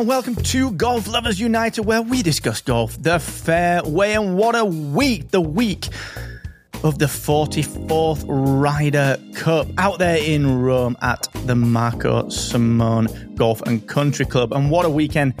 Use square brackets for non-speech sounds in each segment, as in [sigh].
and welcome to Golf Lovers United, where we discuss golf the fair way. And what a week! The week of the 44th Ryder Cup out there in Rome at the Marco Simone Golf and Country Club. And what a weekend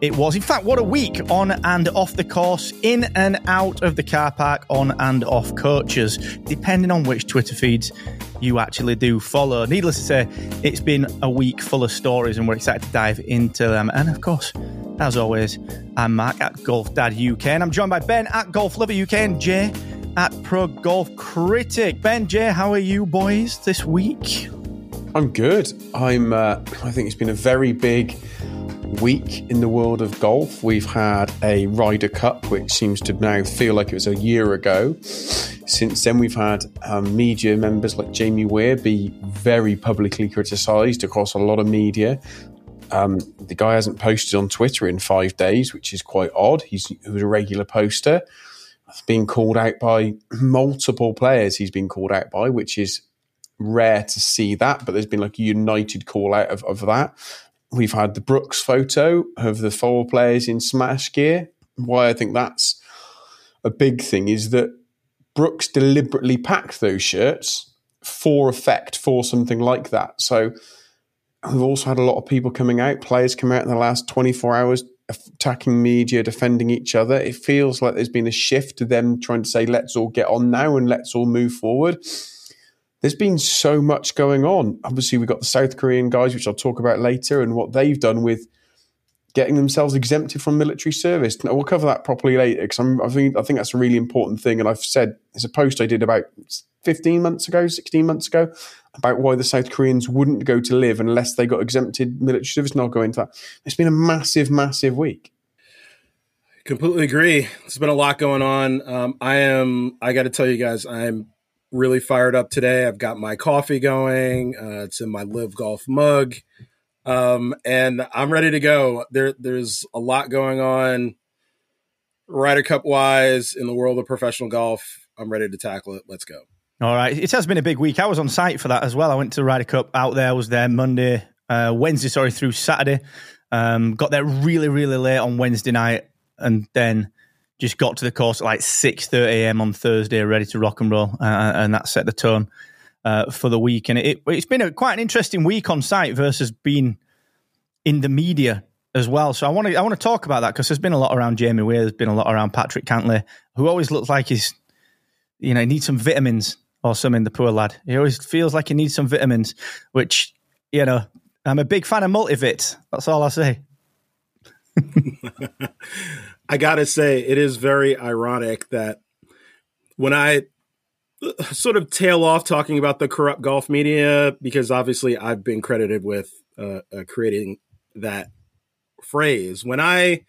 it was. In fact, what a week on and off the course, in and out of the car park, on and off coaches, depending on which Twitter feeds you actually do follow. Needless to say, it's been a week full of stories, and we're excited to dive into them. And of course, as always, I'm Mark at Golf Dad UK, and I'm joined by Ben at Golf Lover UK and Jay at Pro Golf Critic. Ben, Jay, how are you boys this week? I'm good. I'm. Uh, I think it's been a very big week in the world of golf. We've had a Ryder Cup, which seems to now feel like it was a year ago. Since then, we've had um, media members like Jamie Weir be very publicly criticised across a lot of media. Um, the guy hasn't posted on Twitter in five days, which is quite odd. He's he was a regular poster. Being called out by [clears throat] multiple players, he's been called out by, which is rare to see that, but there's been like a united call out of, of that. We've had the Brooks photo of the four players in smash gear. Why I think that's a big thing is that Brooks deliberately packed those shirts for effect, for something like that. So we've also had a lot of people coming out, players coming out in the last 24 hours, attacking media, defending each other. It feels like there's been a shift to them trying to say, let's all get on now and let's all move forward there's been so much going on. Obviously, we've got the South Korean guys, which I'll talk about later, and what they've done with getting themselves exempted from military service. Now, we'll cover that properly later because I think I think that's a really important thing. And I've said there's a post I did about 15 months ago, 16 months ago, about why the South Koreans wouldn't go to LIV unless they got exempted military service. And I'll go into that. It's been a massive, massive week. Completely agree. There's been a lot going on. Um, I am. I got to tell you guys, I'm really fired up today. I've got my coffee going. Uh, it's in my LIV Golf mug, um, and I'm ready to go. There, there's a lot going on, Ryder Cup wise, in the world of professional golf. I'm ready to tackle it. Let's go. All right, it has been a big week. I was on site for that as well. I went to Ryder Cup out there. I was there Monday, uh, Wednesday, sorry, through Saturday. Um, got there really, really late on Wednesday night, and then just got to the course at like 6.30 a.m. on Thursday, ready to rock and roll. Uh, and that set the tone uh, for the week. And it, has been a, quite an interesting week on site versus being in the media as well. So I want to I want to talk about that because there's been a lot around Jamie Weir, there's been a lot around Patrick Cantlay, who always looks like he's, you know, he needs some vitamins or something, the poor lad. He always feels like he needs some vitamins, which, you know, I'm a big fan of multivit. That's all I say. [laughs] [laughs] [laughs] I gotta say, it is very ironic that when I uh, sort of tail off talking about the corrupt golf media, because obviously I've been credited with uh, uh, creating that phrase. When I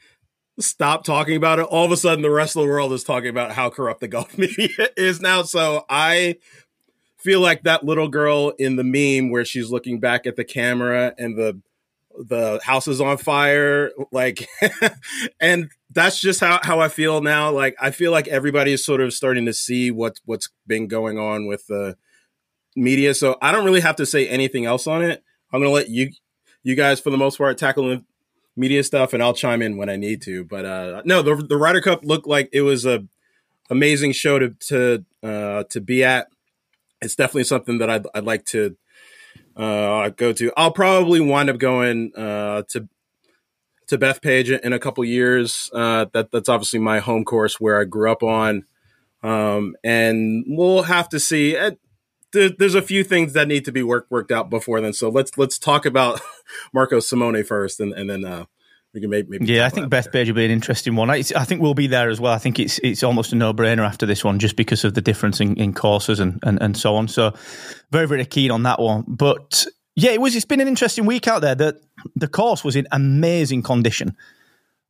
stop talking about it, all of a sudden the rest of the world is talking about how corrupt the golf [laughs] media is now. So I feel like that little girl in the meme where she's looking back at the camera and the the house is on fire like [laughs] and that's just how, how i feel now. Like i feel like everybody is sort of starting to see what what's been going on with the media. So i don't really have to say anything else on it. I'm gonna let you you guys for the most part tackle the media stuff and i'll chime in when i need to. But uh no the, the Ryder cup looked like it was a amazing show to to uh to be at. It's definitely something that i'd, I'd like to uh, I go to. I'll probably wind up going uh, to to Bethpage in a couple years. Uh, that that's obviously my home course where I grew up on, um, and we'll have to see. there's a few things that need to be worked worked out before then. So let's let's talk about [laughs] Marco Simone first, and and then uh, we can maybe, maybe yeah, I think Beth Bethpage will be an interesting one. I, I, think we'll be there as well. I think it's it's almost a no brainer after this one, just because of the difference in, in courses and, and and so on. So very very keen on that one. But yeah, it was. It's been an interesting week out there. That the course was in amazing condition,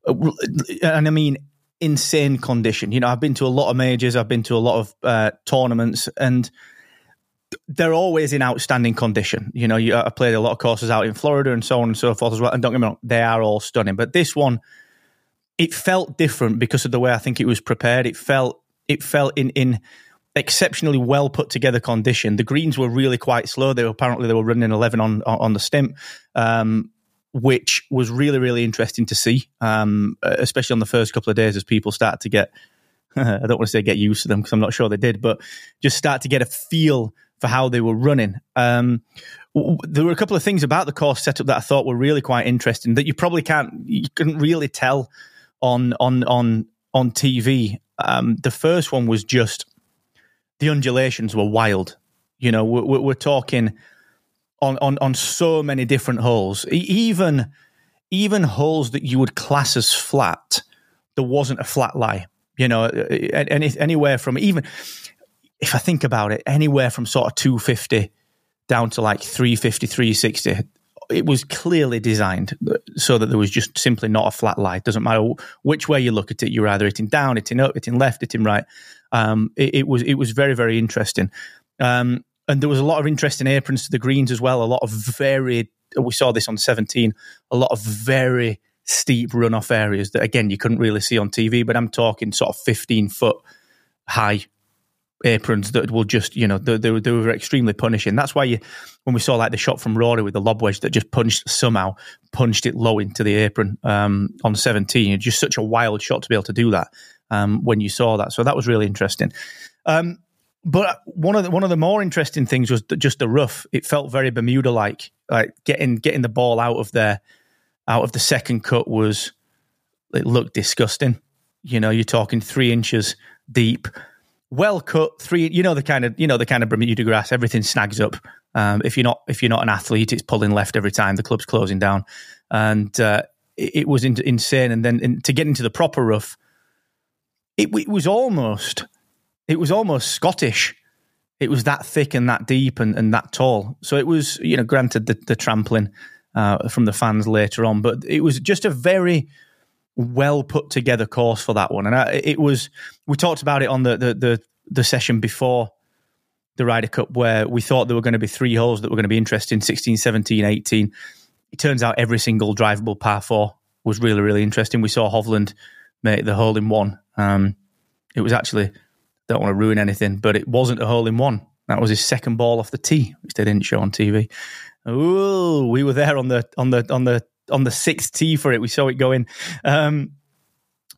uh, and I mean insane condition. You know, I've been to a lot of majors. I've been to a lot of uh, tournaments, and they're always in outstanding condition. You know, you, I played a lot of courses out in Florida and so on and so forth as well. And don't get me wrong, they are all stunning. But this one, it felt different because of the way I think it was prepared. It felt it felt in in exceptionally well put together condition. The greens were really quite slow. They were apparently they were running eleven on on, the stimp. Um, which was really, really interesting to see, um, especially on the first couple of days as people start to get, [laughs] I don't want to say get used to them because I'm not sure they did, but just start to get a feel for how they were running. Um, there were a couple of things about the course setup that I thought were really quite interesting that you probably can't, you couldn't really tell on on on on TV. Um, the first one was just the undulations were wild. You know, we're, we're talking on, on on so many different holes. Even even holes that you would class as flat, there wasn't a flat lie. You know, any, anywhere from even if I think about it, anywhere from sort of 250 down to like 350, 360, it was clearly designed so that there was just simply not a flat lie. Doesn't matter which way you look at it, you're either hitting down, hitting up, hitting left, hitting right. Um, it, it, was it was very very interesting, um, and there was a lot of interesting aprons to the greens as well. A lot of very we saw this on 17. A lot of very steep runoff areas that again you couldn't really see on TV, but I'm talking sort of 15 foot high aprons that will just, you know, they, they, they, were extremely punishing. That's why you, when we saw like the shot from Rory with the lob wedge that just punched somehow punched it low into the apron um, on 17. It's just such a wild shot to be able to do that um, when you saw that. So that was really interesting. Um, but one of the, one of the more interesting things was just the rough. It felt very Bermuda like, like getting getting the ball out of there, out of the second cut was it looked disgusting. You know, you're talking three inches deep well cut three you know the kind of you know the kind of bermuda grass everything snags up. Um, if you're not if you're not an athlete it's pulling left every time the club's closing down. And uh, it, it, was in, insane. And then in, to get into the proper rough it, it, was almost it was almost scottish. It was that thick and that deep and, and that tall. So it was you know granted the, the trampling uh, from the fans later on but it was just a very well put together course for that one. And I, it was, we talked about it on the, the, the, the, session before the Ryder Cup where we thought there were going to be three holes that were going to be interesting 16, 17, 18. It turns out every single drivable par four was really, really interesting. We saw Hovland make the hole in one. Um, it was actually, don't want to ruin anything, but it wasn't a hole in one. That was his second ball off the tee, which they didn't show on TV. Oh, we were there on the on the on the on the sixth tee for it. We saw it going. Um,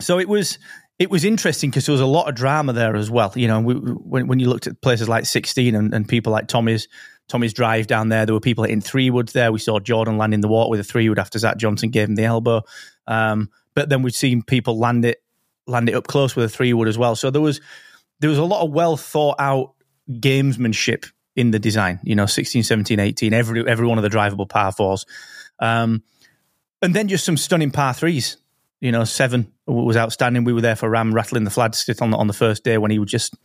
so it was it was interesting because there was a lot of drama there as well. You know, we, when when you looked at places like 16 and, and people like Tommy's Tommy's drive down there, there were people hitting three woods there. We saw Jordan land in the water with a three wood after Zach Johnson gave him the elbow. Um, but then we've seen people land it land it up close with a three wood as well. So there was there was a lot of well thought out gamesmanship in the design. You know, 16, 17, 18, every every one of the drivable par fours. Um, and then just some stunning par threes. You know, seven was outstanding. We were there for Rahm rattling the flagstick on the, on the first day when he was just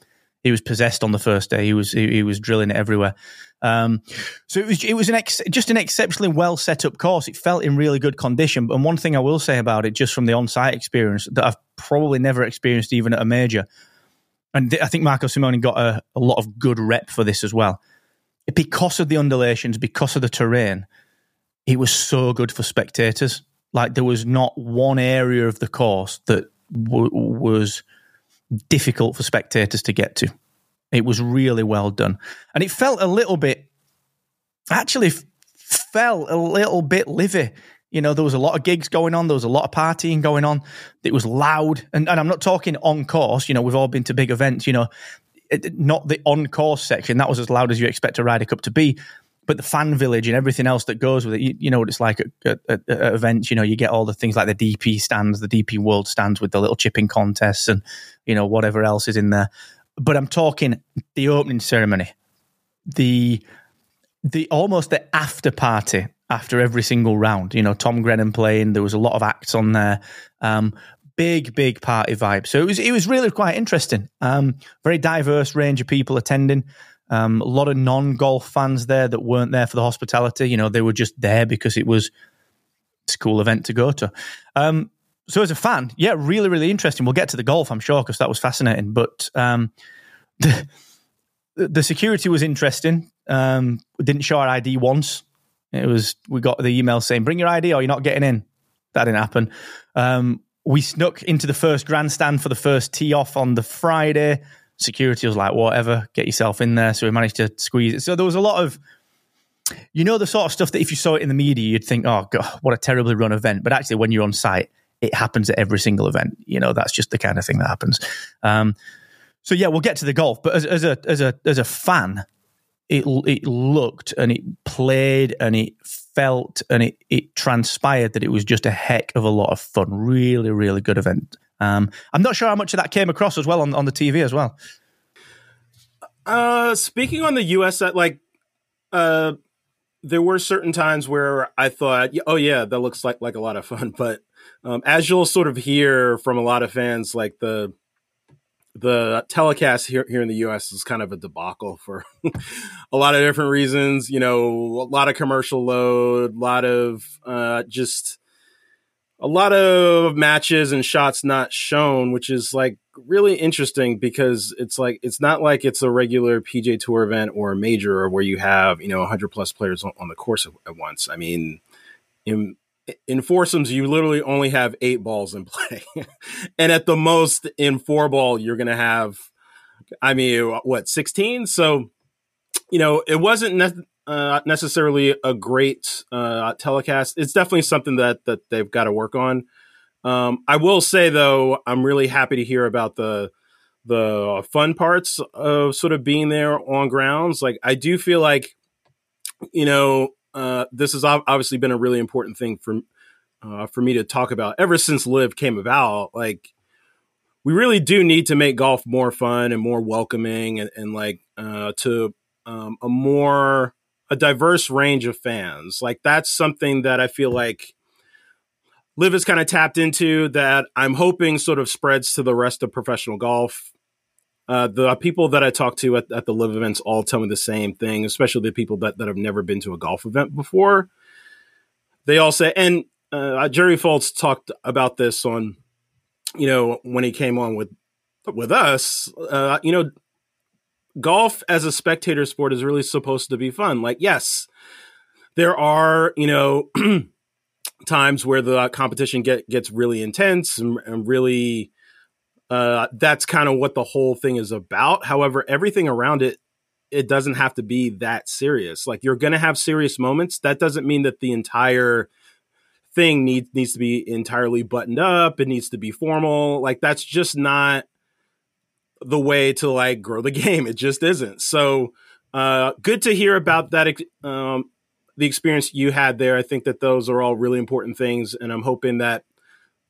he was possessed on the first day. He was he, he was drilling it everywhere. Um, so it was it was an ex, just an exceptionally well set up course. It felt in really good condition. And one thing I will say about it, just from the on site experience that I've probably never experienced even at a major, and I think Marco Simone got a, a lot of good rep for this as well, because of the undulations, because of the terrain it was so good for spectators. Like there was not one area of the course that w- was difficult for spectators to get to. It was really well done, and it felt a little bit. Actually, felt a little bit livy. You know, there was a lot of gigs going on. There was a lot of partying going on. It was loud, and, and I'm not talking on course. You know, we've all been to big events. You know, it, not the on course section. That was as loud as you expect a Ryder Cup to be but the fan village and everything else that goes with it, you, you know what it's like at, at, at, events. You know, you get all the things like the DP stands, the DP World stands with the little chipping contests, and you know whatever else is in there. But I'm talking the opening ceremony, the the almost the after party after every single round. You know, Tom Grennan playing. There was a lot of acts on there. Um, big, big party vibe. So it was it was really quite interesting. Um, very diverse range of people attending. Um, a lot of non golf fans there that weren't there for the hospitality. You know, they were just there because it was a cool event to go to. Um, so as a fan, yeah, really, really interesting. We'll get to the golf, I'm sure, because that was fascinating. But um, [laughs] the, the security was interesting. Um, we didn't show our ID once. It was we got the email saying, "Bring your ID, or you're not getting in." That didn't happen. Um, we snuck into the first grandstand for the first tee off on the Friday security was like, whatever, get yourself in there. So we managed to squeeze it. So there was a lot of you know the sort of stuff that if you saw it in the media, you'd think, "Oh God, what a terribly run event." But actually, when you're on site, it happens at every single event. You know, that's just the kind of thing that happens. Um, so yeah, we'll get to the golf, but as, as a as a as a fan, it it looked and it played and it felt and it it transpired that it was just a heck of a lot of fun. Really, really good event. Um, I'm not sure how much of that came across as well on on the TV as well. Uh, speaking on the U.S. like, uh, there were certain times where I thought, oh yeah, that looks like like a lot of fun. [laughs] But um, as you'll sort of hear from a lot of fans, like the the telecast here here in the U.S. is kind of a debacle for [laughs] a lot of different reasons. You know, a lot of commercial load, a lot of uh, just a lot of matches and shots not shown, which is like really interesting because it's like it's not like it's a regular PGA Tour event or a major or where you have you know 100 plus players on, on the course at once. I mean, in in foursomes, you literally only have eight balls in [laughs] play, and at the most in four ball, you're to have, I mean, what sixteen? So, you know, it wasn't uh, necessarily a great uh, telecast. It's definitely something that that they've got to work on. Um, I will say though, I'm really happy to hear about the the fun parts of sort of being there on grounds. Like, I do feel like, you know, uh, this has obviously been a really important thing for uh, for me to talk about ever since LIV came about. Like, we really do need to make golf more fun and more welcoming, and, and like uh, to um, a more a diverse range of fans. Like, that's something that I feel like LIV has kind of tapped into. That I'm hoping sort of spreads to the rest of professional golf. Uh, the people that I talk to at, at, the LIV events all tell me the same thing, especially the people that, that have never been to a golf event before. They all say, and uh, Jerry Foltz talked about this on, you know, when he came on with with us. Uh, you know, golf as a spectator sport is really supposed to be fun. Like, yes, there are you know [clears throat] times where the competition get gets really intense and, and really uh, that's kind of what the whole thing is about. However, everything around it, it doesn't have to be that serious. Like you're going to have serious moments. That doesn't mean that the entire thing needs needs to be entirely buttoned up. It needs to be formal. Like that's just not the way to like grow the [laughs] game. It just isn't. So uh, good to hear about that. Um, the experience you had there. I think that those are all really important things, and I'm hoping that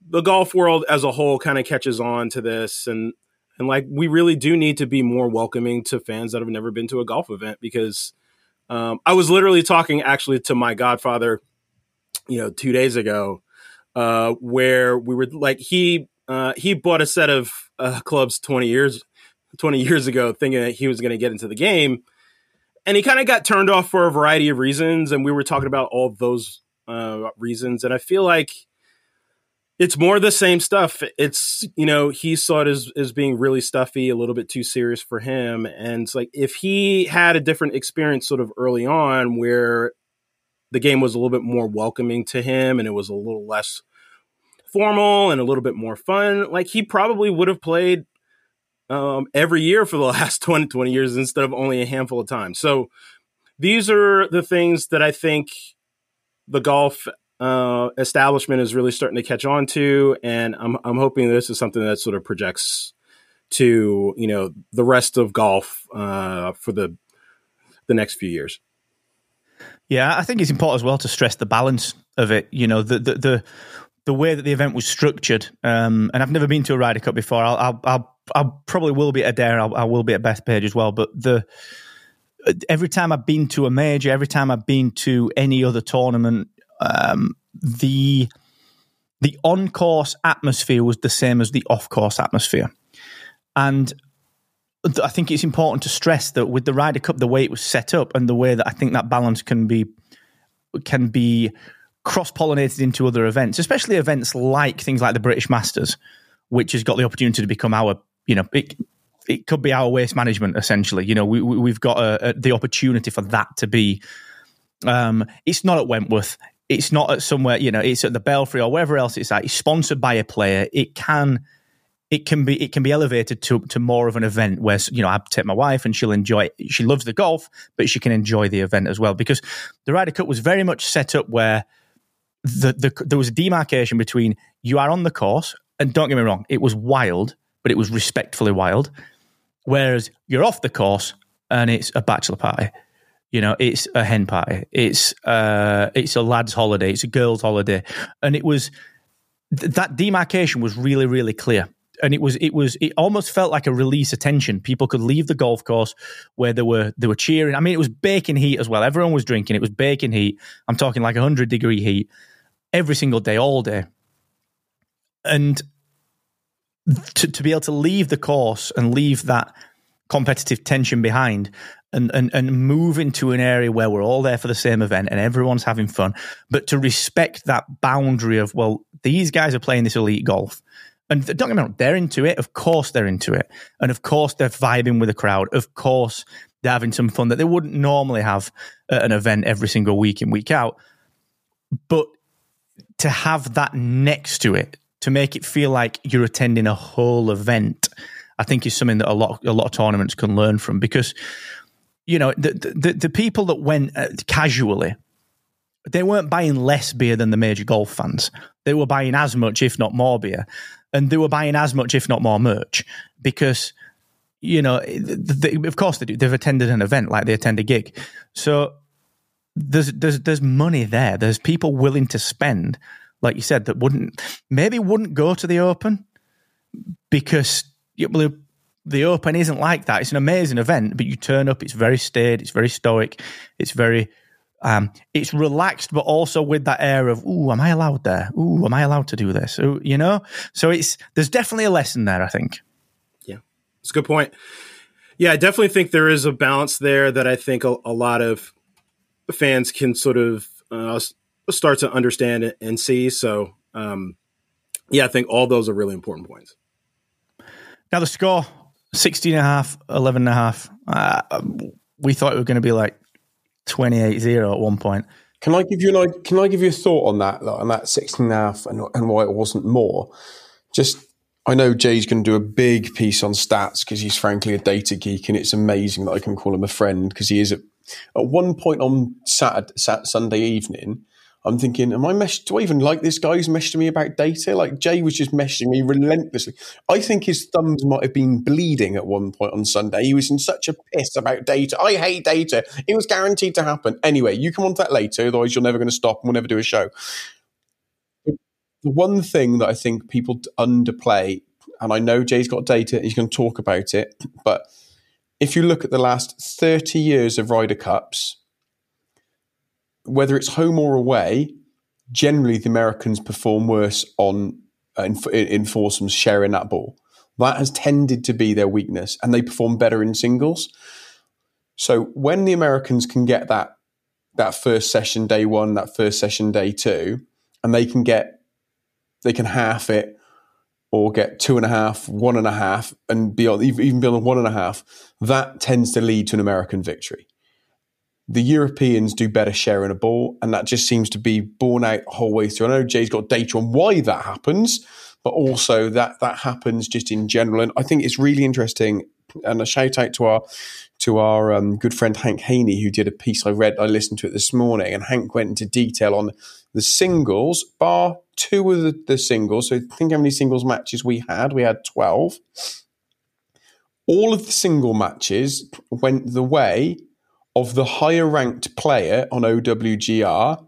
the golf world as a whole kind of catches on to this and and like we really do need to be more welcoming to fans that have never been to a golf event because um, I was literally talking actually to my godfather, you know, two days ago, uh, where we were like he uh, he bought a set of uh, clubs twenty years twenty years ago, thinking that he was going to get into the game, and he kind of got turned off for a variety of reasons, and we were talking about all those uh, reasons, and I feel like it's more the same stuff. It's you know he saw it as as being really stuffy, a little bit too serious for him, and it's like if he had a different experience sort of early on where the game was a little bit more welcoming to him and it was a little less formal and a little bit more fun, like he probably would have played um, every year for the [laughs] last 20, 20 years instead of only a handful of times. So these are the things that I think the golf uh, establishment is really starting to catch on to, and I'm I'm hoping this is something that sort of projects to you know the rest of golf uh, for the the next few years. Yeah, I think it's important as well to stress the balance of it. You know, the the the, the way that the event was structured. Um, and I've never been to a Ryder Cup before. I'll I'll, I'll, I'll probably will be at Adare. I'll, I will be at Bethpage as well. But the every time I've been to a major, every time I've been to any other tournament, um, the the on course atmosphere was the same as the off course atmosphere, and I think it's important to stress that with the Ryder Cup, the way it was set up and the way that I think that balance can be can be cross pollinated into other events, especially events like things like the British Masters, which has got the opportunity to become our, you know, it, it could be our waste management essentially. You know, we, we have got a, a, the opportunity for that to be. Um, it's not at Wentworth it's not at somewhere, you know, it's at the Belfry or wherever else it's at. It's sponsored by a player. It can it can be it can be elevated to to more of an event where you know I take my wife and she'll enjoy it. She loves the golf, but she can enjoy the event as well because the Ryder Cup was very much set up where the, the there was a demarcation between you are on the course and don't get me wrong, it was wild, but it was respectfully wild. Whereas you're off the course and it's a bachelor party. You know, it's a hen party. It's uh, it's a lad's holiday. It's a girl's holiday, and it was th- that demarcation was really, really clear and it was it was it almost felt like a release of tension. People could leave the golf course where they were they were cheering. I mean, it was baking heat as well. Everyone was drinking. It was baking heat. I'm talking like hundred degree heat every single day, all day. And to to be able to leave the course and leave that competitive tension behind and, and and move into an area where we're all there for the same event and everyone's having fun, but to respect that boundary of well, these guys are playing this elite golf and don't get me wrong, they're into it. Of course, they're into it. And of course, they're vibing with the crowd. Of course, they're having some fun that they wouldn't normally have at an event every single week in, week out. But to have that next to it, to make it feel like you're attending a whole event, I think is something that a lot, a lot of tournaments can learn from because, you know, the, the, the people that went uh, casually, they weren't buying less beer than the major golf fans. They were buying as much, if not more beer and they were buying as much, if not more, merch because you know, they, of course they do. They've attended an event like they attend a gig, so there's there's there's money there. There's people willing to spend, like you said, that wouldn't maybe wouldn't go to the Open because well, the Open isn't like that. It's an amazing event, but you turn up. It's very staid. It's very stoic. It's very um, it's relaxed, but also with that air of, "Ooh, am I allowed there? Ooh, am I allowed to do this?" You know. So it's there's definitely a lesson there. I think. Yeah, it's a good point. Yeah, I definitely think there is a balance there that I think a, a lot of fans can sort of uh, start to understand and see. So, um, yeah, I think all those are really important points. Now the score 16 and a half, 11 and a half. Uh, we thought it was going to be like 28-0 at one point. Can I give you an can I give you a thought on that like, on that 16 and a half and, and why it wasn't more? Just I know Jay's going to do a big piece on stats because he's frankly a data geek, and it's amazing that I can call him a friend because he is. At, at one point on Saturday, Saturday, Sunday evening, I'm thinking, am I mesh? Do I even like this guy who's messaging me about data? Like Jay was just messaging me relentlessly. I think his thumbs might have been bleeding at one point on Sunday. He was in such a piss about data. I hate data. It was guaranteed to happen. Anyway, you come on to that later, otherwise you're never going to stop and we'll never do a show. The one thing that I think people underplay, and I know Jay's got data, he's going to talk about it, but if you look at the last 30 years of Ryder Cups, whether it's home or away, generally the Americans perform worse on uh, in, in foursomes sharing that ball. That has tended to be their weakness, and they perform better in singles. So when the Americans can get that that first session day one, that first session day two, and they can get they can half it or get two and a half, one and a half, and beyond even beyond one and a half, that tends to lead to an American victory the Europeans do better sharing a ball, and that just seems to be borne out whole way through. I know Jay's got data on why that happens, but also that that happens just in general. And I think it's really interesting. And a shout out to our to our um, good friend Hank Haney, who did a piece I read, I listened to it this morning, and Hank went into detail on the singles, bar two of the, the singles. So think how many singles matches we had. We had twelve. All of the single matches went the way of the higher ranked player on OWGR,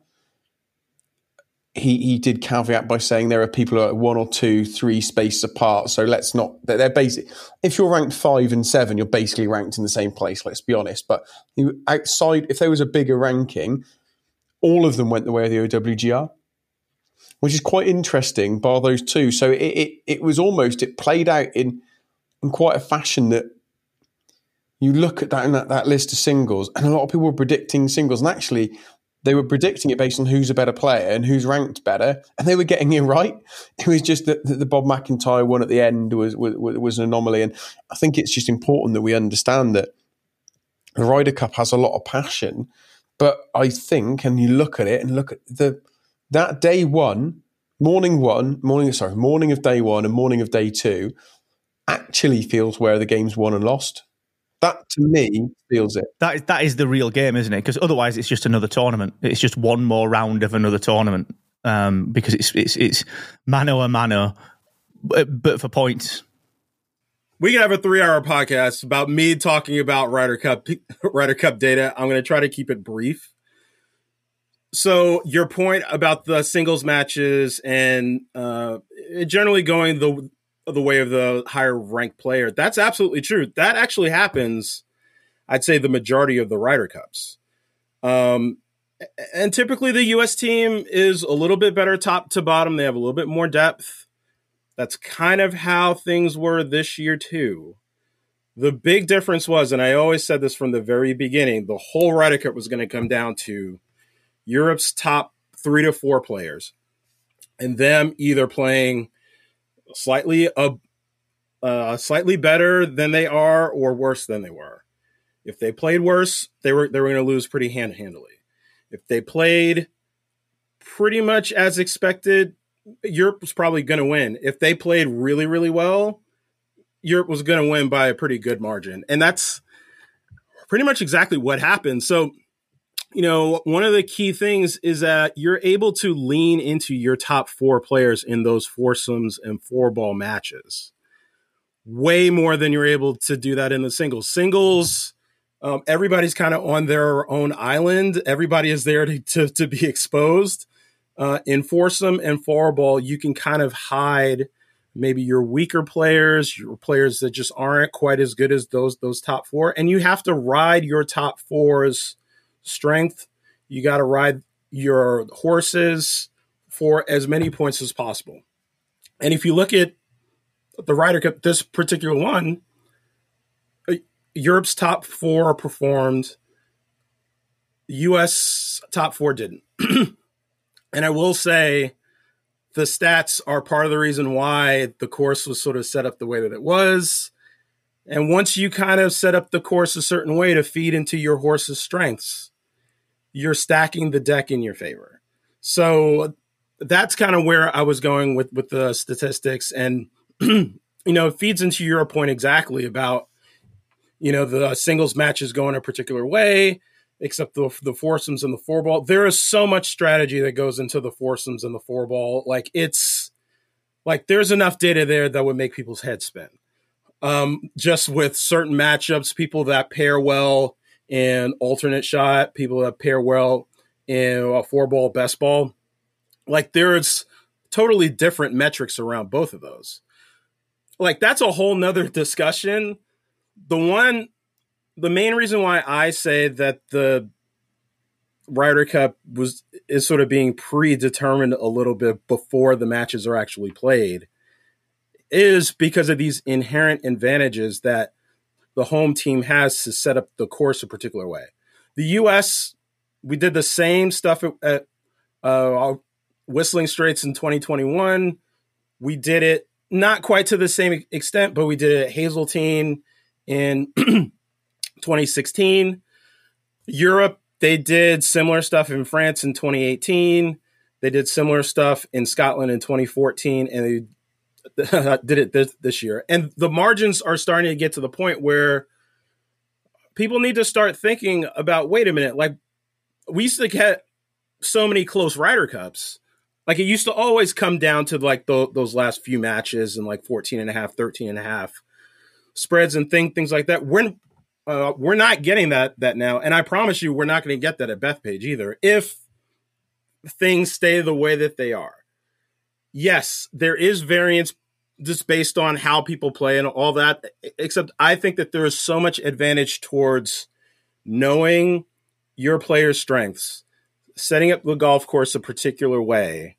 he he did caveat by saying there are people at one or two, three spaces apart. So let's not. They're basic. If you're ranked five and seven, you're basically ranked in the same place. Let's be honest. But outside, if there was a bigger ranking, all of them went the way of the OWGR, which is quite interesting. Bar those two, so it it, it was almost it played out in in quite a fashion that you look at that that, that list of singles, and a lot of people were predicting singles, and actually they were predicting it based on who's a better player and who's ranked better, and they were getting it [laughs] right. It was just that the Bob MacIntyre one at the end was, was was an anomaly, and I think it's just important that we understand that the Ryder Cup has a lot of passion, but I think, and you look at it and look at the that day one morning one, morning sorry, morning of day one and morning of day two actually feels where the game's won and lost. That to me feels it. That is that is the real game, isn't it? Because otherwise, it's just another tournament. It's just one more round of another tournament. Um, because it's it's it's mano a mano, but, but for points. We can have a three-hour podcast about me talking about Ryder Cup Ryder Cup data. I'm going to try to keep it brief. So your point about the singles matches and uh, generally going the the way of the higher ranked player. That's absolutely true. That actually happens. I'd say the majority of the Ryder Cups. Um, and typically the U.S. team is a little bit better top to bottom. They have a little bit more depth. That's kind of how things were this year too. The big difference was, and I always said this from the very beginning, the whole Ryder Cup was going to come down to Europe's top three to four players, and them either playing slightly uh, uh, slightly better than they are or worse than they were. If they played worse, they were they were going to lose pretty hand handily. If they played pretty much as expected, Europe was probably going to win. If they played really really well, Europe was going to win by a pretty good margin, and that's pretty much exactly what happened. So you know, one of the key things is that you're able to lean into your top four players in those foursomes and four ball matches way more than you're able to do that in the singles. Singles, um, everybody's kind of on their own island. Everybody is there to, to, to be exposed. Uh, in foursome and four ball, you can kind of hide maybe your weaker players, your players that just aren't quite as good as those those top four, and you have to ride your top fours strength. You got to ride your horses for as many points as possible. And if you look at the Ryder Cup, this particular one, uh, Europe's top four performed. U.S. top four didn't. [clears throat] and I will say the stats are part of the reason why the course was sort of set up the way that it was. And once you kind of set up the course a certain way to feed into your horse's strengths, you're stacking the deck in your favor. So that's kind of where I was going with with the statistics, and [clears throat] you know, it feeds into your point exactly about you know the singles matches going a particular way, except the the foursomes and the four ball. There is so much strategy that goes into the foursomes and the four ball. Like it's like there's enough data there that would make people's heads spin. Um, just with certain matchups, people that pair well and alternate shot, people that pair well in a four ball, best ball. Like there's totally different metrics around both of those. Like that's a whole nother [laughs] discussion. The one, the main reason why I say that the Ryder Cup was is sort of being predetermined a little bit before the matches are actually played is because of these inherent advantages that the home team has to set up the course a particular way. The U.S. we did the same stuff at, uh, Whistling Straits in 2021. We did it not quite to the same extent, but we did it at Hazeltine in [clears throat] 2016. Europe, they did similar stuff in France in 2018. They did similar stuff in Scotland in 2014, and they [laughs] did it this, this year. And the margins are starting to get to the point where people need to start thinking about wait a minute, like we used to get so many close Ryder Cups. Like it used to always come down to like the, those last few matches and like 14 and a half, 13 and a half spreads and thing, things like that. We're, uh, we're not getting that, that now. And I promise you, we're not going to get that at Bethpage either. If things stay the way that they are yes, there is variance just based on how people play and all that. Except I think that there is so much advantage towards knowing your player's strengths, setting up the golf course a particular way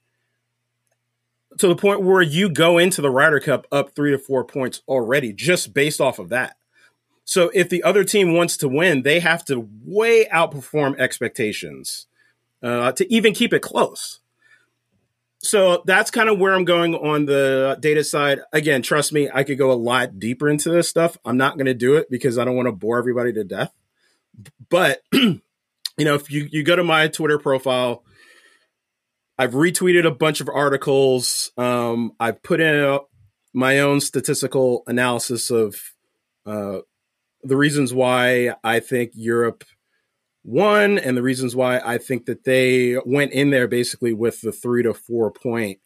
to the point where you go into the Ryder Cup up three to four points already, just based off of that. So if the other team wants to win, they have to way outperform expectations uh, to even keep it close so that's kind of where I'm going on the data side. Again, trust me, I could go a lot deeper into this stuff. I'm not going to do it because I don't want to bore everybody to death. But [clears throat] you know, if you you go to my Twitter profile, I've retweeted a bunch of articles. Um, I've put in my own statistical analysis of uh, the reasons why I think Europe won and the reasons why I think that they went in there basically with the three to four point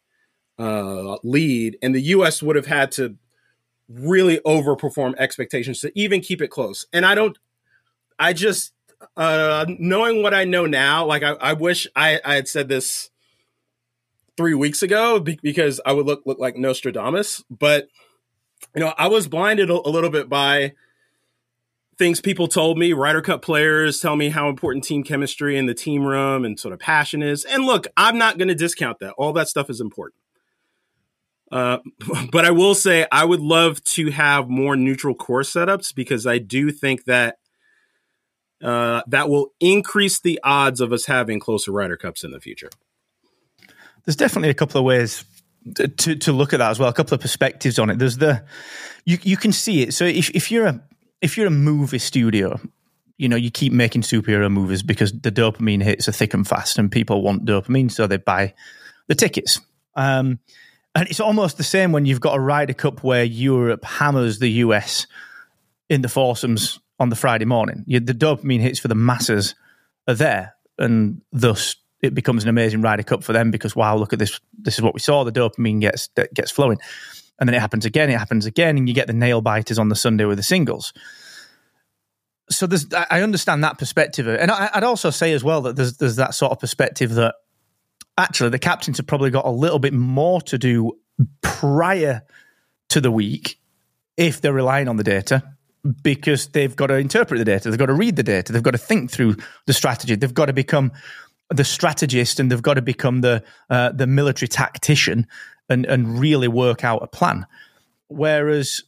uh, lead, and the U.S. would have had to really overperform expectations to even keep it close. And I don't, I just, uh, knowing what I know now, like I, I wish I, I had said this three weeks ago because I would look look like Nostradamus. But you know, I was blinded a, a little bit by things people told me. Ryder Cup players tell me how important team chemistry and the team room and sort of passion is. And look, I'm not going to discount that. All that stuff is important. Uh, [laughs] but I will say I would love to have more neutral core setups because I do think that uh, that will increase the odds of us having closer Ryder Cups in the future. There's definitely a couple of ways to to look at that as well. A couple of perspectives on it. There's the you you can see it. So if if you're a if you're a movie studio, you know you keep making superhero movies because the dopamine hits are thick and fast, and people want dopamine, so they buy the tickets. Um, and it's almost the same when you've got a Ryder Cup where Europe hammers the US in the foursomes on the Friday morning. You, the dopamine hits for the masses are there, and thus it becomes an amazing Ryder Cup for them because wow, look at this! This is what we saw. The dopamine gets gets flowing, and then it happens again. It happens again, and you get the nail biters on the Sunday with the singles. So there's, I understand that perspective, and I'd also say as well that there's there's that sort of perspective that actually the captains have probably got a little bit more to do prior to the week if they're relying on the data because they've got to interpret the data, they've got to read the data, they've got to think through the strategy, they've got to become the strategist, and they've got to become the uh, the military tactician and and really work out a plan. Whereas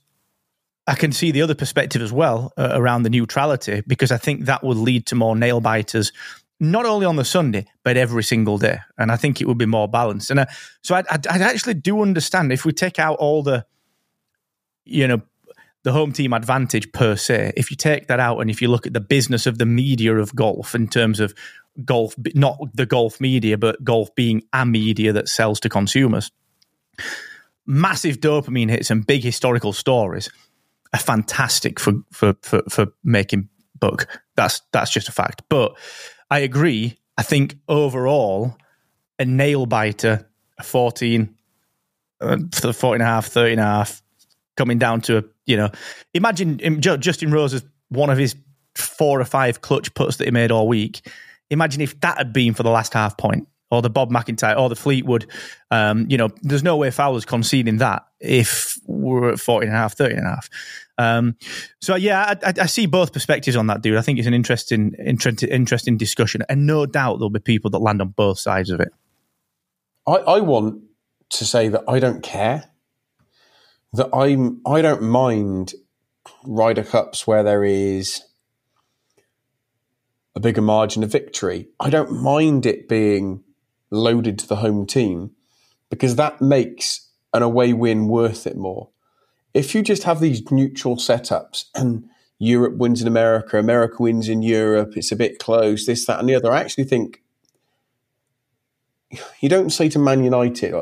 I can see the other perspective as well uh, around the neutrality because I think that would lead to more nail biters not only on the Sunday, but every single day. And I think it would be more balanced. And uh, so I, I, I actually do understand if we take out all the, you know, the home team advantage per se, if you take that out and if you look at the business of the media of golf in terms of golf, not the golf media, but golf being a media that sells to consumers, massive dopamine hits and big historical stories are fantastic for, for, for, for making book. That's, that's just a fact. But I agree. I think overall, a nail biter, a 14, uh, for the 14 and a half, 30 and a half, coming down to, a, you know, imagine Justin Rose one of his four or five clutch puts that he made all week. Imagine if that had been for the last half point or the Bob MacIntyre or the Fleetwood. Um, you know, there's no way Fowler's conceding that if we're at 40 and a half, 30 and a half. Um, so yeah, I, I, see both perspectives on that, dude. I think it's an interesting, interesting, interesting discussion, and no doubt there'll be people that land on both sides of it. I, I want to say that I don't care. That I'm, I don't mind Ryder Cups where there is a bigger margin of victory. I don't mind it being loaded to the home team because that makes an away win worth it more. If you just have these neutral setups [clears throat] and Europe wins in America, America wins in Europe, it's a bit close, this, that, and the other, I actually think [sighs] you don't say to Man United,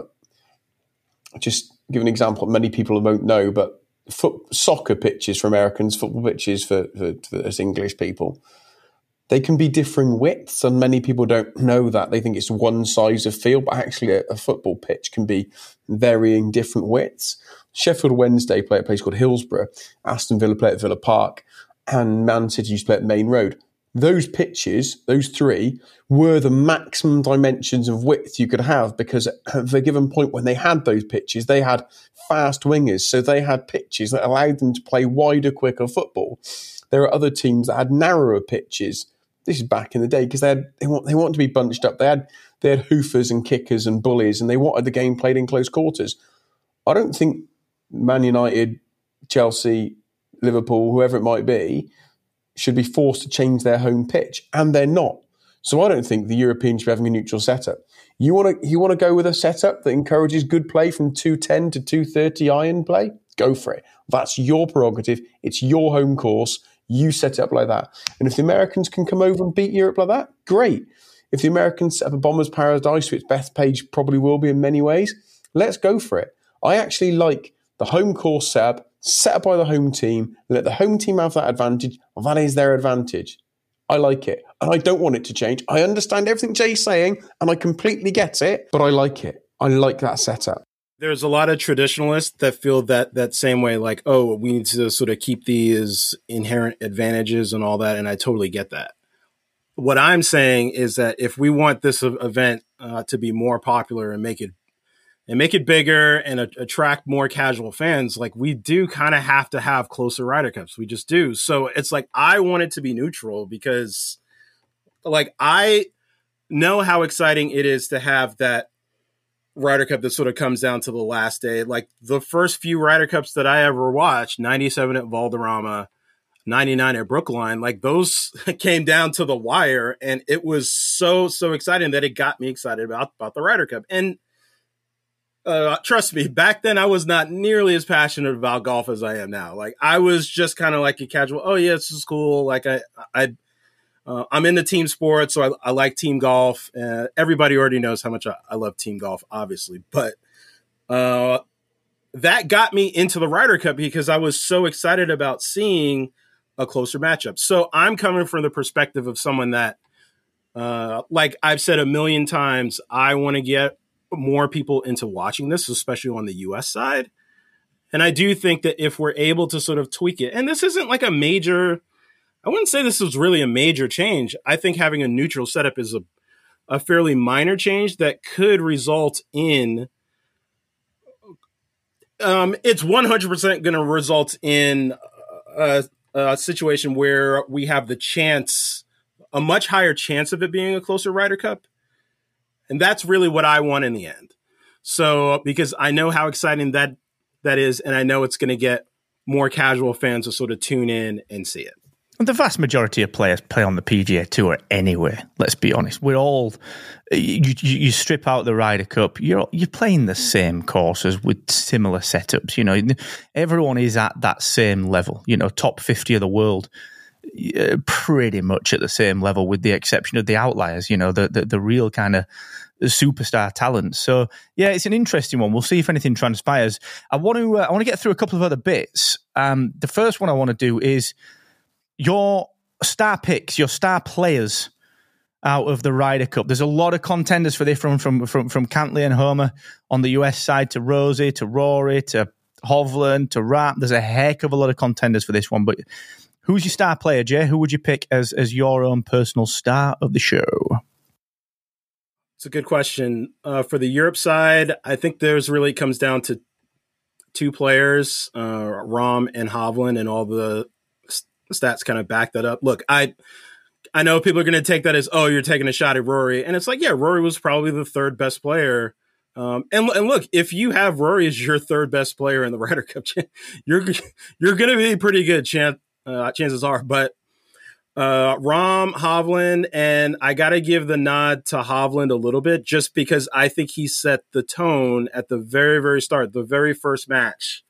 just give an example, many people won't know, but foot, soccer pitches for Americans, football pitches for, for, for us English people, they can be differing widths, and many people don't know that. They think it's one size of field, but actually, a, a football pitch can be varying different widths. Sheffield Wednesday play at a place called Hillsborough, Aston Villa play at Villa Park, and Man City used to play at Maine Road. Those pitches, those three, were the maximum dimensions of width you could have because at the given point when they had those pitches, they had fast wingers. So they had pitches that allowed them to play wider, quicker football. There are other teams that had narrower pitches this is back in the day because they had they want they wanted to be bunched up. They had they had hoofers and kickers and bullies, and they wanted the game played in close quarters. I don't think Man United, Chelsea, Liverpool, whoever it might be, should be forced to change their home pitch, and they're not. So I don't think the Europeans should be having a neutral setup. You want to you want to go with a setup that encourages good play from two ten to two thirty iron play? Go for it. That's your prerogative. It's your home course. You set it up like that. And if the Americans can come over and beat Europe like that, great. If the Americans set up a bomber's paradise, which Bethpage probably will be in many ways, let's go for it. I actually like the home course setup, set up by the home team, let the home team have that advantage. That is their advantage. I like it. And I don't want it to change. I understand everything Jay's saying and I completely get it, but I like it. I like that setup. There's a lot of traditionalists that feel that that same way, like, oh, we need to sort of keep these inherent advantages and all that. And I totally get that. What I'm saying is that if we want this event uh, to be more popular and make it and make it bigger and a- attract more casual fans, like we do kind of have to have closer Ryder Cups. We just do. So it's like I want it to be neutral because, like, I know how exciting it is to have that Ryder Cup that sort of comes down to the last day. Like the first few Ryder Cups that I ever watched, 97 at Valderrama, 99 at Brookline, like those [laughs] came down to the wire and it was so, so exciting that it got me excited about, about the Ryder Cup. And uh, trust me, back then I was not nearly as passionate about golf as I am now. Like I was just kind of like a casual. Oh yeah, this is cool. Like I, I, uh, I'm into team sports, so I, I like team golf. Uh, everybody already knows how much I, I love team golf, obviously. But uh, that got me into the Ryder Cup because I was so excited about seeing a closer matchup. So I'm coming from the perspective of someone that, uh, like I've said a million times, I want to get more people into watching this, especially on the US side. And I do think that if we're able to sort of tweak it, and this isn't like a major, I wouldn't say this is really a major change. I think having a neutral setup is a, a fairly minor change that could result in. Um, it's 100% going to result in a, a situation where we have the chance, a much higher chance of it being a closer Ryder Cup and that's really what I want in the end. So because I know how exciting that that is, and I know it's going to get more casual fans to sort of tune in and see it. The vast majority of players play on the PGA Tour anyway. Let's be honest. We're all you, you, strip out the Ryder Cup. You're you're playing the same courses with similar setups. You know, everyone is at that same level. You know, top fifty of the world pretty much at the same level, with the exception of the outliers. You know, the the, the real kind of superstar talent. So yeah, it's an interesting one. We'll see if anything transpires. I want to uh, I want to get through a couple of other bits. Um, the first one I want to do is your star picks, your star players out of the Ryder Cup. There's a lot of contenders for this from from from from Cantlay and Homa on the US side to Rosie to Rory to Hovland to Rahm. There's a heck of a lot of contenders for this one, but Who's your star player, Jay? Who would you pick as as your own personal star of the show? It's a good question. Uh, for the Europe side, I think there's really comes down to two players, uh, Rahm and Hovland, and all the stats kind of back that up. Look, I I know people are going to take that as oh you're taking a shot at Rory, and it's like yeah, Rory was probably the third best player. Um, and and look, if you have Rory as your third best player in the [laughs] Ryder Cup, you're you're going to be pretty good chance uh, chances are. But uh, Rahm Hovland, and I got to give the nod to Hovland a little bit just because I think he set the tone at the very, very start, the very first match.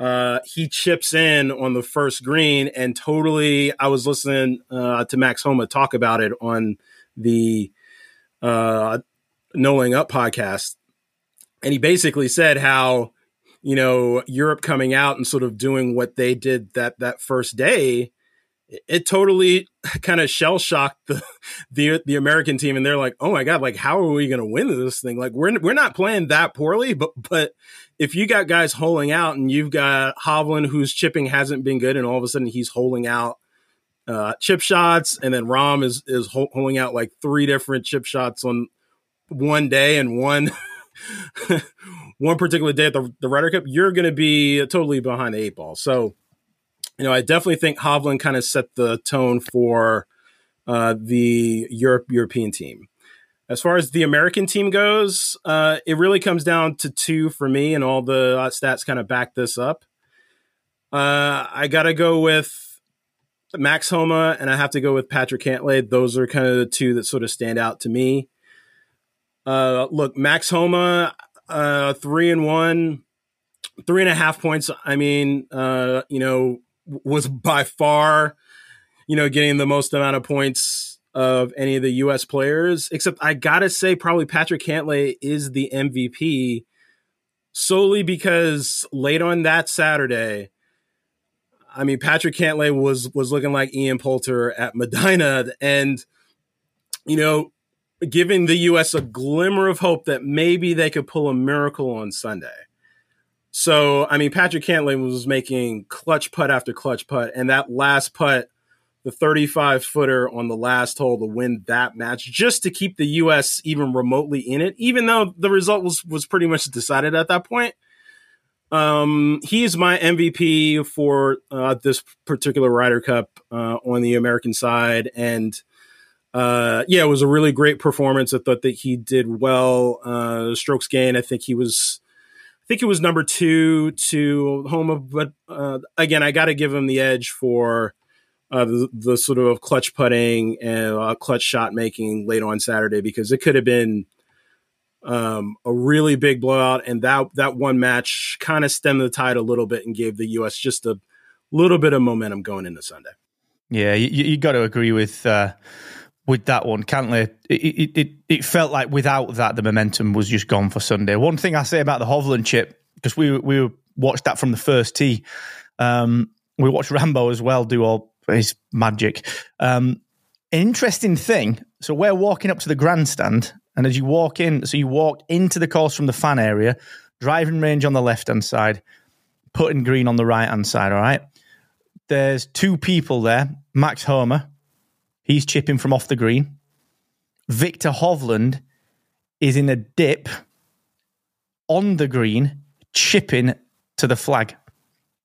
Uh, he chips in on the first green and totally. I was listening uh, to Max Homa talk about it on the uh, No Laying Up podcast, and he basically said how you know, Europe coming out and sort of doing what they did that that first day, it totally [laughs] kind of shell shocked the, [laughs] the the American team, and they're like, "Oh my god, like how are we going to win this thing? Like we're we're not playing that poorly, but but if you got guys holing out, and you've got Hovland whose chipping hasn't been good, and all of a sudden he's holing out uh, chip shots, and then Rahm is is holing out like three different chip shots on one day and one [laughs] one particular day at the, the Ryder Cup, you're going to be totally behind the eight ball. So, you know, I definitely think Hovland kind of set the tone for uh, the Europe European team. As far as the American team goes, uh, it really comes down to two for me, and all the uh, stats kind of back this up. Uh, I got to go with Max Homa, and I have to go with Patrick Cantlay. Those are kind of the two that sort of stand out to me. Uh, look, Max Homa, uh, three and one, three and a half points. I mean, you know, was by far, you know, getting the most amount of points of any of the U.S. players, except I gotta say, probably Patrick Cantlay is the MVP solely because late on that Saturday, I mean, Patrick Cantlay was was looking like Ian Poulter at Medinah, and you know, giving the U.S. a glimmer of hope that maybe they could pull a miracle on Sunday. So, I mean, Patrick Cantlay was making clutch putt after clutch putt, and that last putt, the 35 footer on the last hole to win that match, just to keep the U.S. even remotely in it, even though the result was was pretty much decided at that point. Um, he's my MVP for uh, this particular Ryder Cup uh, on the American side, and uh, yeah, it was a really great performance. I thought that he did well. Uh, strokes gain, I think he was think it was number two to Homa, but uh, again, I got to give him the edge for uh, the, the, sort of clutch putting and uh, clutch shot making late on Saturday because it could have been um, a really big blowout, and that that one match kind of stemmed the tide a little bit and gave the U.S. just a little bit of momentum going into Sunday. Yeah, you, you got to agree with uh, with that one, Cantlay, it, it, it, it felt like without that, the momentum was just gone for Sunday. One thing I say about the Hovland chip, because we, we watched that from the first tee, um, we watched Rahmbo as well do all his magic. Um, interesting thing, so we're walking up to the grandstand, and as you walk in, so you walk into the course from the fan area, driving range on the left hand side, putting green on the right hand side, all right? There's two people there, Max Homa, He's chipping from off the green. Viktor Hovland is in a dip on the green, chipping to the flag.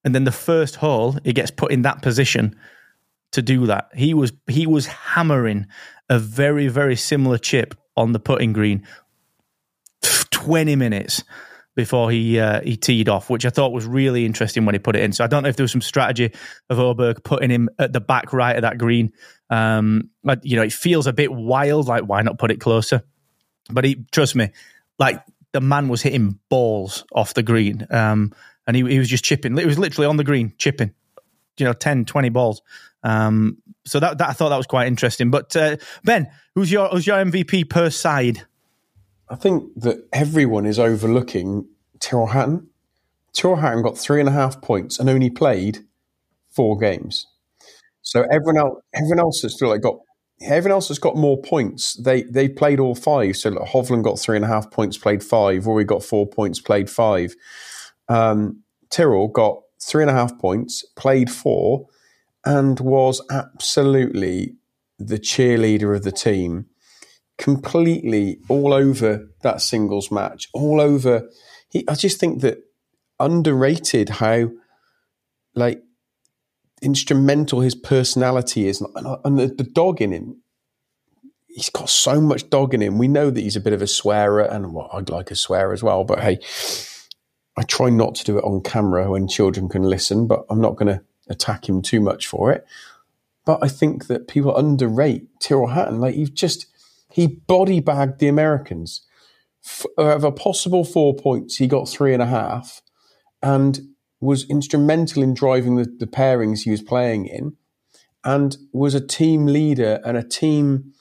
And then the first hole, he gets put in that position to do that. He was he was hammering a very very similar chip on the putting green. Twenty minutes before he uh, he teed off, which I thought was really interesting when he put it in. So I don't know if there was some strategy of Åberg putting him at the back right of that green. Um, but you know, it feels a bit wild. Like why not put it closer? But he, trust me, like the man was hitting balls off the green, um, and he, he was just chipping. It was literally on the green, chipping. You know, 10, 20 balls. Um, so that, that I thought that was quite interesting. But uh, Ben, who's your who's your MVP per side? I think that everyone is overlooking Tyrrell Hatton. Tyrrell Hatton got three and a half points and only played four games. So everyone else, everyone else has still like got everyone else has got more points. They they played all five. So like Hovland got three and a half points, played five. Rory got four points, played five. Um, Tyrrell got three and a half points, played four, and was absolutely the cheerleader of the team completely all over that singles match, all over. He, I just think that underrated how like instrumental his personality is, and, and the, the dog in him. He's got so much dog in him. We know that he's a bit of a swearer, and well, I'd like a swear as well. But hey, I try not to do it on camera when children can listen. But I'm not going to attack him too much for it. But I think that people underrate Tyrrell Hatton. Like you've just he body bagged the Americans. of a possible four points, he got three and a half and was instrumental in driving the, the pairings he was playing in and was a team leader and a team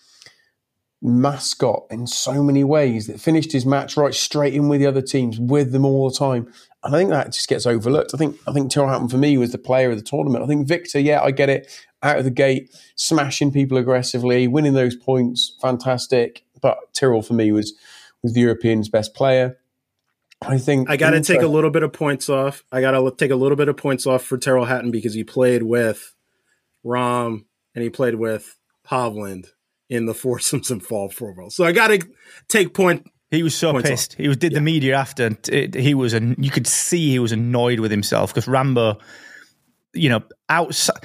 mascot in so many ways that finished his match right straight in with the other teams, with them all the time. And I think that just gets overlooked. I think I think Tyrrell Hatton for me was the player of the tournament. I think Viktor, yeah, I get it out of the gate, smashing people aggressively, winning those points, fantastic. But Tyrrell for me was was the Europeans' best player. I think I got to take a little bit of points off. I got to take a little bit of points off for Tyrrell Hatton because he played with Rahm and he played with Hovland in the [laughs] foursomes and fall four So I got to take point. He was so pissed. Off. He was did yeah. the media after. It, he was, an, you could see he was annoyed with himself because Rahmbo, you know, outside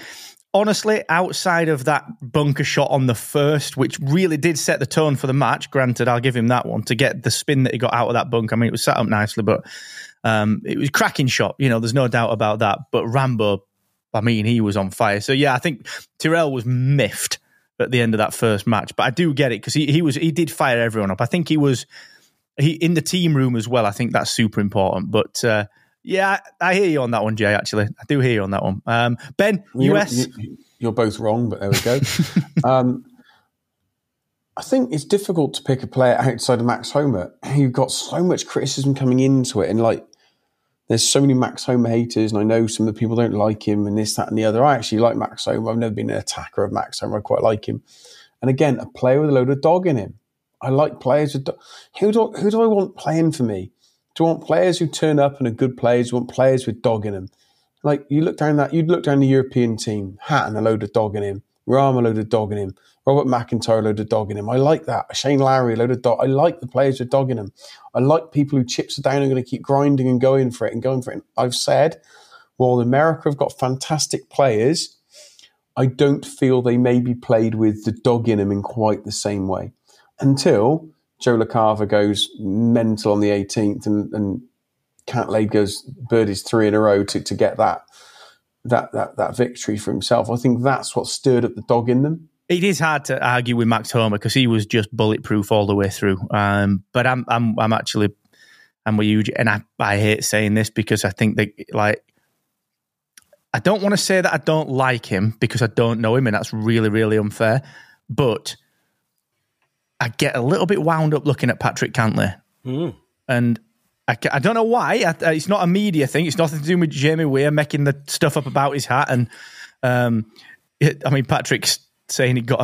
honestly, outside of that bunker shot on the first, which really did set the tone for the match, granted, I'll give him that one to get the spin that he got out of that bunker. I mean, it was set up nicely, but um, it was cracking shot. You know, there's no doubt about that. But Rahmbo, I mean, he was on fire. So yeah, I think Tyrrell was miffed at the end of that first match, but I do get it because he, he was he did fire everyone up. I think he was he in the team room as well. I think that's super important. But uh, yeah, I hear you on that one, Jay. Actually, I do hear you on that one. Um, ben, you're, US. You're both wrong, but there we go. [laughs] um, I think it's difficult to pick a player outside of Max Homa. You've got so much criticism coming into it, and like there's so many Max Homa haters, and I know some of the people don't like him, and this, that, and the other. I actually like Max Homa. I've never been an attacker of Max Homa. I quite like him. And again, a player with a load of dog in him. I like players with do- who do who do I want playing for me? Do I want players who turn up and are good players? Do I want players with dog in them? Like you look down that, you'd look down the European team, Hatton a load of dog in him, Rahm a load of dog in him, Robert MacIntyre a load of dog in him. I like that. Shane Lowry a load of dog. I like the players with dog in them. I like people who chips are down and going to keep grinding and going for it and going for it. And I've said, while America have got fantastic players, I don't feel they may be played with the dog in them in quite the same way until Joe LaCava goes mental on the 18th and, and Cantlay goes birdies three in a row to, to get that that that that victory for himself. I think that's what stirred up the dog in them. It is hard to argue with Max Homa because he was just bulletproof all the way through. Um, but I'm I'm I'm actually I'm with you, and I I hate saying this because I think that like I don't want to say that I don't like him because I don't know him, and that's really really unfair. But I get a little bit wound up looking at Patrick Cantlay, mm. and I, I, don't know why. I, it's not a media thing. It's nothing to do with Jamie Weir making the stuff up about his hat. And um, it, I mean, Patrick's saying he got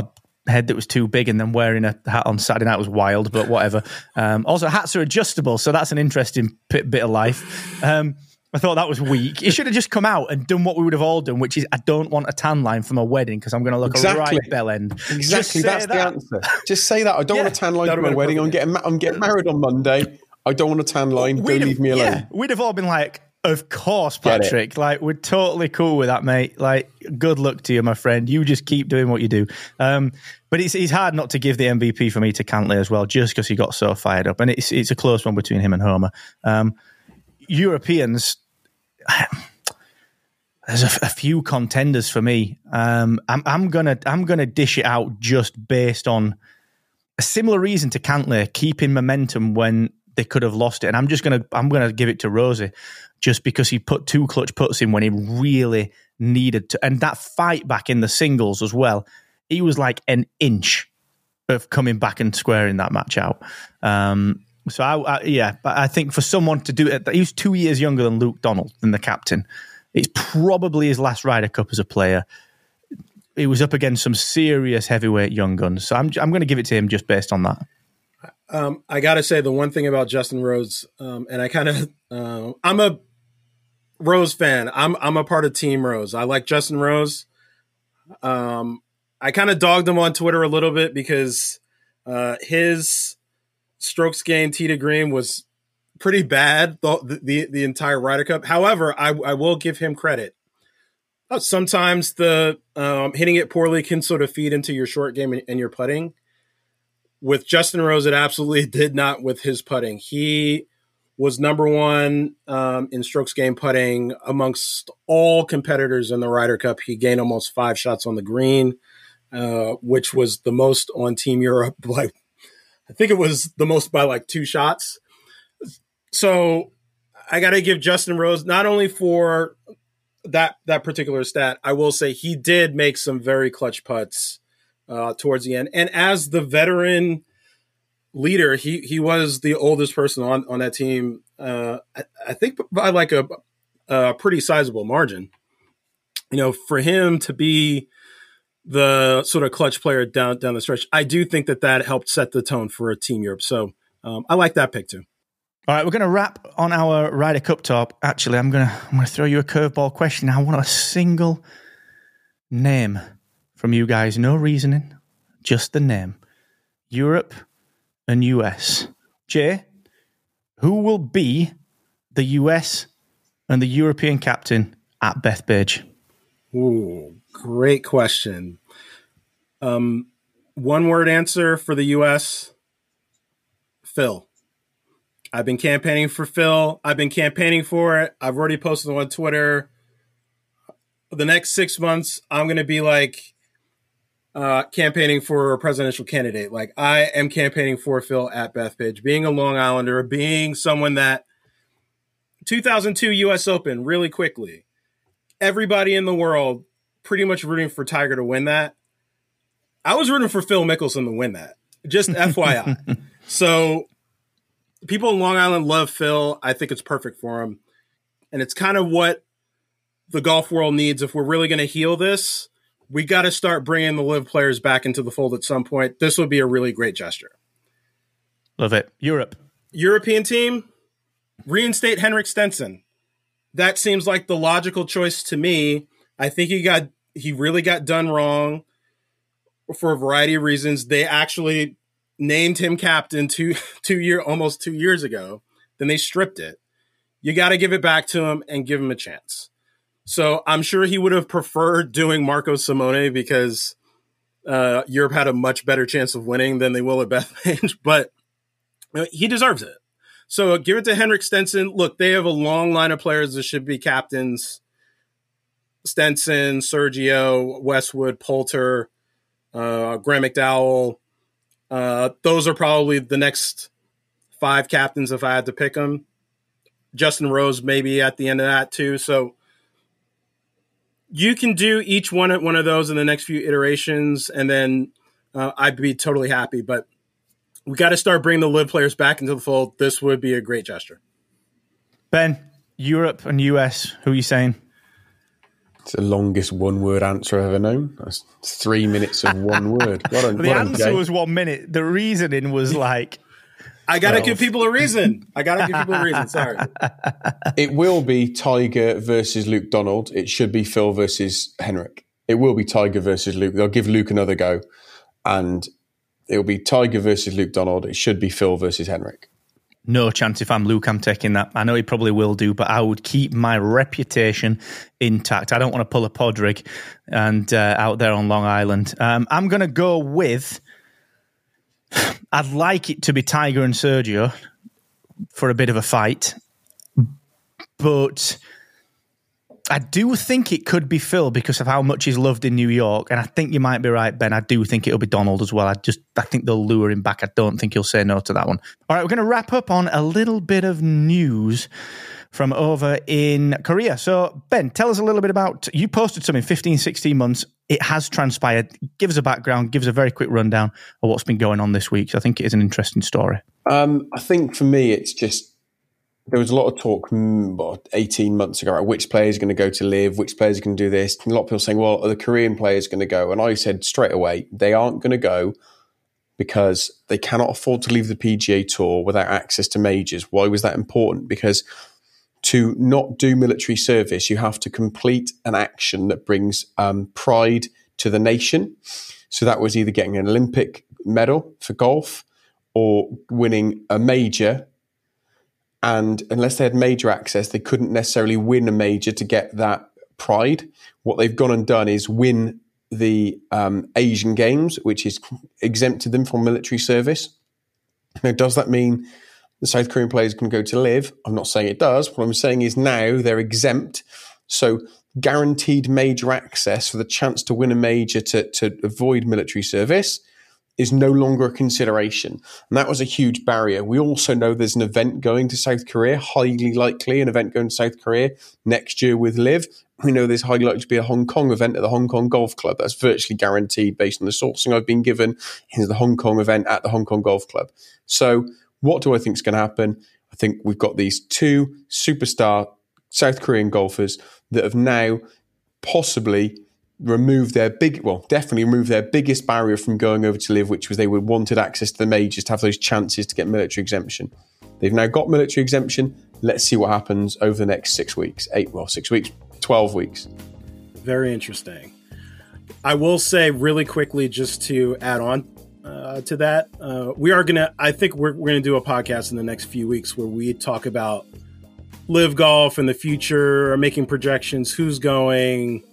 a head that was too big and then wearing a hat on Saturday night was wild, but whatever. Um, also, hats are adjustable, so that's an interesting bit, bit of life. Um, I thought that was weak. He should have just come out and done what we would have all done, which is I don't want a tan line from a wedding because I'm going to look exactly. a right bell end. Exactly, that's that. the answer. Just say that. I don't yeah, want a tan line from a wedding. I'm getting I'm getting married on Monday. I don't want a tan line. We'd don't have, leave me alone. Yeah, we'd have all been like, of course, Patrick. Like, we're totally cool with that, mate. Like, good luck to you, my friend. You just keep doing what you do. Um, but it's, it's hard not to give the MVP for me to Cantlay as well, just because he got so fired up. And it's it's a close one between him and Homa. Um, Europeans, [sighs] there's a, a, few contenders for me. Um, I'm, I'm gonna I'm gonna dish it out just based on a similar reason to Cantlay, keeping momentum when they could have lost it. And I'm just gonna I'm gonna give it to Rosie, just because he put two clutch puts in when he really needed to, and that fight back in the singles as well. He was like an inch of coming back and squaring that match out. Um, so I, I, yeah, but I think for someone to do it, he was two years younger than Luke Donald, than the captain. It's probably his last Ryder Cup as a player. He was up against some serious heavyweight young guns, so I'm I'm going to give it to him just based on that. Um, I got to say the one thing about Justin Rose, um, and I kind of, uh, I'm a Rose fan. I'm I'm a part of Team Rose. I like Justin Rose. Um, I kind of dogged him on Twitter a little bit because uh, his strokes gained tee to green was pretty bad the, the the entire Ryder Cup. However, I I will give him credit. Uh, sometimes the um, hitting it poorly can sort of feed into your short game and, and your putting with Justin Rose, it absolutely [laughs] did not with his putting. He was number one um, in strokes game putting amongst all competitors in the Ryder Cup. He gained almost five shots on the green, uh, which was the most on Team Europe. [laughs] Like, I think it was the most by like two shots. So I got to give Justin Rose not only for that that particular stat. I will say he did make some very clutch putts uh, towards the end. And as the veteran leader, he he was the oldest person on on that team. Uh, I, I, think by like a, a pretty sizable margin. You know, for him to be the sort of clutch player down down the stretch, I do think that that helped set the tone for a Team Europe. So um, I like that pick too. All right, we're going to wrap on our Ryder Cup top. Actually, I'm going to I'm going to throw you a curveball question. I want a single name from you guys. No reasoning, just the name. Europe and US. Jay, who will be the US and the European captain at Bethpage? Ooh, great question. Um, one word answer for the US Phil. I've been campaigning for Phil. I've been campaigning for it. I've already posted on Twitter. The next six months, I'm going to be like uh, campaigning for a presidential candidate. Like I am campaigning for Phil at Bethpage, being a Long Islander, being someone that 2002 U.S. Open really quickly. Everybody in the world pretty much rooting for Tiger to win that. I was rooting for Phil Mickelson to win that. Just [laughs] FYI. so people in Long Island love Phil. I think it's perfect for him. And it's kind of what the golf world needs if we're really going to heal this. We got to start bringing the LIV players back into the fold at some point. This would be a really great gesture. Love it. Europe. European team, reinstate Henrik Stenson. That seems like the logical choice to me. I think he got he really got done wrong for a variety of reasons. They actually named him captain two [laughs] two year almost two years ago. Then they stripped it. You got to give it back to him and give him a chance. So I'm sure he would have preferred doing Marco Simone because uh, Europe had a much better chance of winning than they will at [laughs] Bethpage, but he deserves it. So give it to Henrik Stenson. Look, they have a long line of players that should be captains. Stenson, Sergio, Westwood, Poulter, uh, Graham McDowell. Uh, those are probably the next five captains if I had to pick them. Justin Rose maybe at the end of that too. So you can do each one at one of those in the next few iterations, and then uh, I'd be totally happy. But we got to start bringing the LIV players back into the fold. This would be a great gesture. Ben, Europe and US, who are you saying? It's the longest one word answer I've ever known. That's three minutes of one word. Well [laughs] the answer was one minute. The reasoning was [laughs] like. I got to give people a reason. I got to give people a reason. Sorry. [laughs] It will be Tiger versus Luke Donald. It should be Phil versus Henrik. It will be Tiger versus Luke. They'll give Luke another go. And it'll be Tiger versus Luke Donald. It should be Phil versus Henrik no chance if I'm Luke, I'm taking that. I know he probably will do, but I would keep my reputation intact. I don't want to pull a Padraig and uh, out there on Long Island. Um, I'm going to go with. [sighs] I'd like it to be Tiger and Sergio for a bit of a fight, but I do think it could be Phil because of how much he's loved in New York, and I think you might be right, Ben. I do think it'll be Donald as well. I just I think they'll lure him back. I don't think he'll say no to that one. All right, we're going to wrap up on a little bit of news from over in Korea. So, Ben, tell us a little bit about you posted something 15, 16 months. It has transpired. Give us a background, give us a very quick rundown of what's been going on this week. So I think it is an interesting story. Um, I think for me, it's just there was a lot of talk mm, 18 months ago about which players are going to go to LIV, which players are going to do this. And a lot of people saying, well, are the Korean players going to go? And I said straight away, they aren't going to go because they cannot afford to leave the PGA Tour without access to majors. Why was that important? Because to not do military service, you have to complete an action that brings um, pride to the nation. So that was either getting an Olympic medal for golf or winning a major and unless they had major access, they couldn't necessarily win a major to get that pride. What they've gone and done is win the um, Asian Games, which has exempted them from military service. Now, does that mean the South Korean players can go to LIV? I'm not saying it does. What I'm saying is now they're exempt. So, guaranteed major access for the chance to win a major to, to avoid military service is no longer a consideration. And that was a huge barrier. We also know there's an event going to South Korea, highly likely an event going to South Korea next year with LIV. We know there's highly likely to be a Hong Kong event at the Hong Kong Golf Club. That's virtually guaranteed based on the sourcing I've been given is the Hong Kong event at the Hong Kong Golf Club. So, what do I think is going to happen? I think we've got these two superstar South Korean golfers that have now possibly remove their big, well, definitely remove their biggest barrier from going over to LIV, which was they would wanted access to the majors to have those chances to get military exemption. They've now got military exemption. Let's see what happens over the next six weeks, eight, well, six weeks, 12 weeks. Very interesting. I will say really quickly, just to add on uh, to that, uh, we are going to, I think we're, we're going to do a podcast in the next few weeks where we talk about LIV golf in the future, making projections, who's going,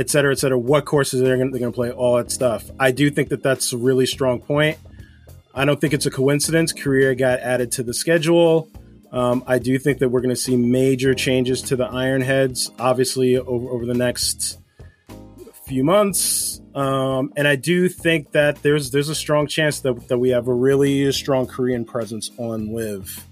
et cetera, et cetera, what courses they're going to play, all that stuff. I do think that that's a really strong point. I don't think it's a coincidence. Korea got added to the schedule. Um, I do think that we're going to see major changes to the Iron Heads, obviously, over, over the next few months. Um, and I do think that there's there's a strong chance that, that we have a really strong Korean presence on LIV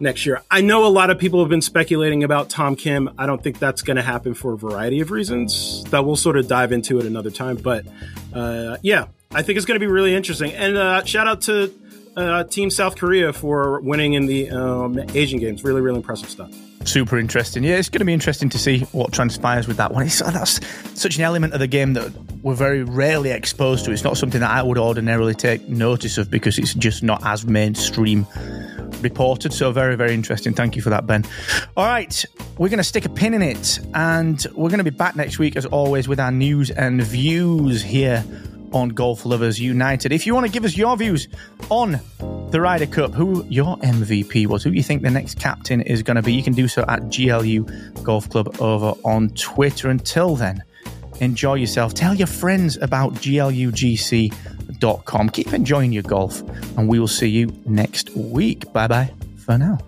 next year. I know a lot of people have been speculating about Tom Kim. I don't think that's going to happen for a variety of reasons that we'll sort of dive into at another time. But uh, yeah, I think it's going to be really interesting. And uh, shout out to uh, Team South Korea for winning in the um, Asian Games. Really, really impressive stuff. Super interesting. Yeah, it's going to be interesting to see what transpires with that one. It's, that's such an element of the game that we're very rarely exposed to. It's not something that I would ordinarily take notice of because it's just not as mainstream reported. So very, very interesting. Thank you for that, Ben. All right, we're going to stick a pin in it, and we're going to be back next week as always with our news and views here on Golf Lovers United. If you want to give us your views on the Ryder Cup, who your MVP was, who you think the next captain is going to be, you can do so at GLU Golf Club over on Twitter. Until then, enjoy yourself. Tell your friends about Keep enjoying your golf, and we will see you next week. Bye bye for now.